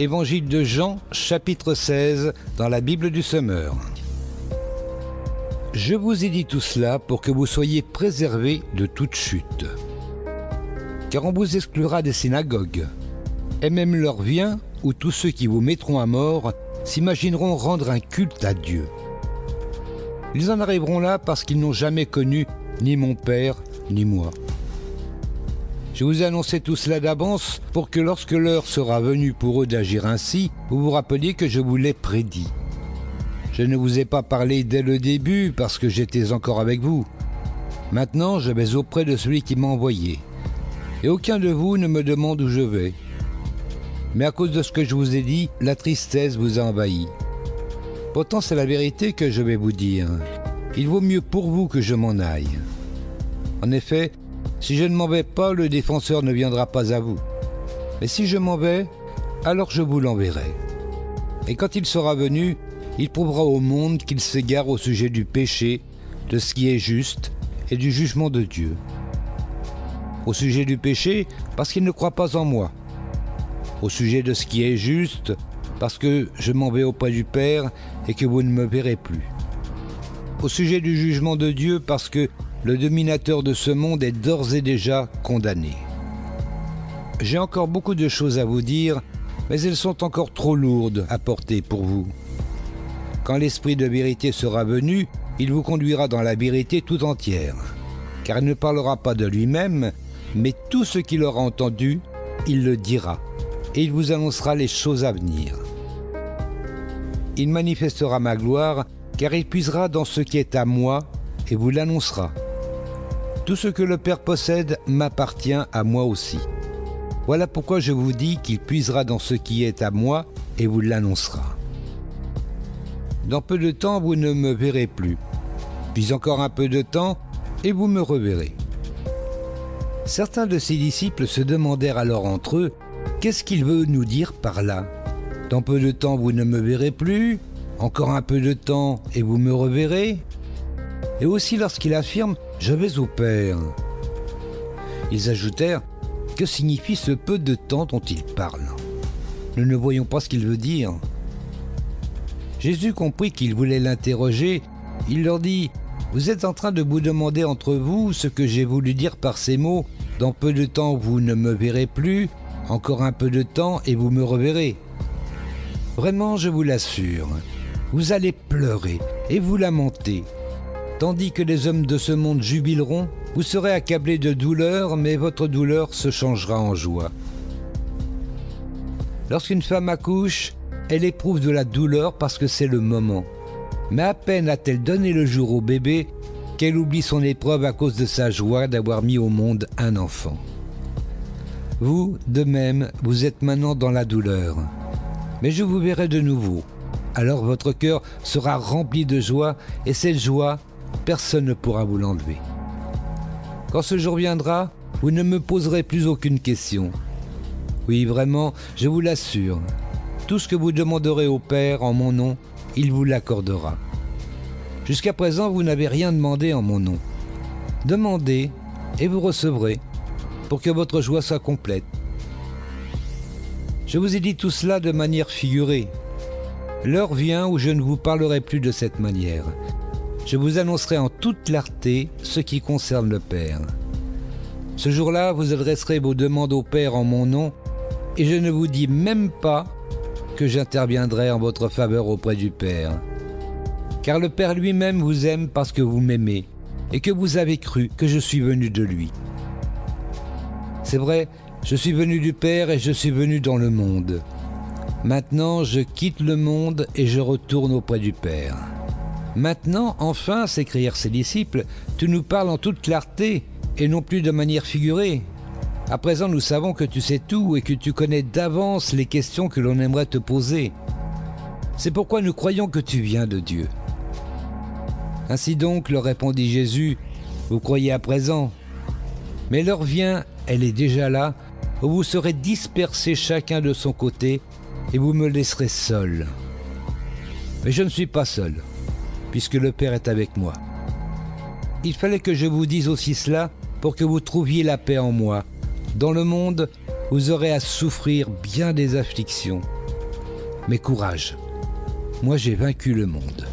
Évangile de Jean, chapitre 16, dans la Bible du Semeur. Je vous ai dit tout cela pour que vous soyez préservés de toute chute. Car on vous exclura des synagogues, et même l'heure vient où tous ceux qui vous mettront à mort s'imagineront rendre un culte à Dieu. Ils en arriveront là parce qu'ils n'ont jamais connu ni mon Père ni moi. Je vous ai annoncé tout cela d'avance pour que lorsque l'heure sera venue pour eux d'agir ainsi, vous vous rappeliez que je vous l'ai prédit. Je ne vous ai pas parlé dès le début parce que j'étais encore avec vous. Maintenant, je vais auprès de celui qui m'a envoyé. Et aucun de vous ne me demande où je vais. Mais à cause de ce que je vous ai dit, la tristesse vous a envahi. Pourtant, c'est la vérité que je vais vous dire. Il vaut mieux pour vous que je m'en aille. En effet, si je ne m'en vais pas, le défenseur ne viendra pas à vous. Mais si je m'en vais, alors je vous l'enverrai. Et quand il sera venu, il prouvera au monde qu'il s'égare au sujet du péché, de ce qui est juste et du jugement de Dieu. Au sujet du péché, parce qu'il ne croit pas en moi. Au sujet de ce qui est juste, parce que je m'en vais auprès du Père et que vous ne me verrez plus. Au sujet du jugement de Dieu, parce que le dominateur de ce monde est d'ores et déjà condamné. J'ai encore beaucoup de choses à vous dire, mais elles sont encore trop lourdes à porter pour vous. Quand l'Esprit de vérité sera venu, il vous conduira dans la vérité tout entière, car il ne parlera pas de lui-même, mais tout ce qu'il aura entendu, il le dira, et il vous annoncera les choses à venir. Il manifestera ma gloire, car il puisera dans ce qui est à moi, et vous l'annoncera. Tout ce que le Père possède m'appartient à moi aussi. Voilà pourquoi je vous dis qu'il puisera dans ce qui est à moi et vous l'annoncera. Dans peu de temps, vous ne me verrez plus. Puis encore un peu de temps, et vous me reverrez. Certains de ses disciples se demandèrent alors entre eux, Qu'est-ce qu'il veut nous dire par là? Dans peu de temps, vous ne me verrez plus, encore un peu de temps, et vous me reverrez Et aussi lorsqu'il affirme, je vais au Père. Ils ajoutèrent Que signifie ce peu de temps dont il parle Nous ne voyons pas ce qu'il veut dire. Jésus comprit qu'il voulait l'interroger. Il leur dit Vous êtes en train de vous demander entre vous ce que j'ai voulu dire par ces mots. Dans peu de temps, vous ne me verrez plus. Encore un peu de temps et vous me reverrez. Vraiment, je vous l'assure, vous allez pleurer et vous lamenter Tandis que les hommes de ce monde jubileront, vous serez accablés de douleur, mais votre douleur se changera en joie. Lorsqu'une femme accouche, elle éprouve de la douleur parce que c'est le moment. Mais à peine a-t-elle donné le jour au bébé qu'elle oublie son épreuve à cause de sa joie d'avoir mis au monde un enfant. Vous, de même, vous êtes maintenant dans la douleur. Mais je vous verrai de nouveau. Alors votre cœur sera rempli de joie et cette joie personne ne pourra vous l'enlever. Quand ce jour viendra, vous ne me poserez plus aucune question. Oui, vraiment, je vous l'assure, tout ce que vous demanderez au Père en mon nom, il vous l'accordera. Jusqu'à présent, vous n'avez rien demandé en mon nom. Demandez et vous recevrez, pour que votre joie soit complète. Je vous ai dit tout cela de manière figurée. L'heure vient où je ne vous parlerai plus de cette manière, je vous annoncerai en toute clarté ce qui concerne le Père. Ce jour-là, vous adresserez vos demandes au Père en mon nom, et je ne vous dis même pas que j'interviendrai en votre faveur auprès du Père. Car le Père lui-même vous aime parce que vous m'aimez, et que vous avez cru que je suis venu de lui. C'est vrai, je suis venu du Père et je suis venu dans le monde. Maintenant, je quitte le monde et je retourne auprès du Père. Maintenant, enfin, s'écrièrent ses disciples, tu nous parles en toute clarté et non plus de manière figurée. À présent, nous savons que tu sais tout et que tu connais d'avance les questions que l'on aimerait te poser. C'est pourquoi nous croyons que tu viens de Dieu. Ainsi donc, leur répondit Jésus, vous croyez à présent. Mais l'heure vient, elle est déjà là, où vous serez dispersés chacun de son côté et vous me laisserez seul. Mais je ne suis pas seul puisque le Père est avec moi. Il fallait que je vous dise aussi cela pour que vous trouviez la paix en moi. Dans le monde, vous aurez à souffrir bien des afflictions. Mais courage, moi j'ai vaincu le monde.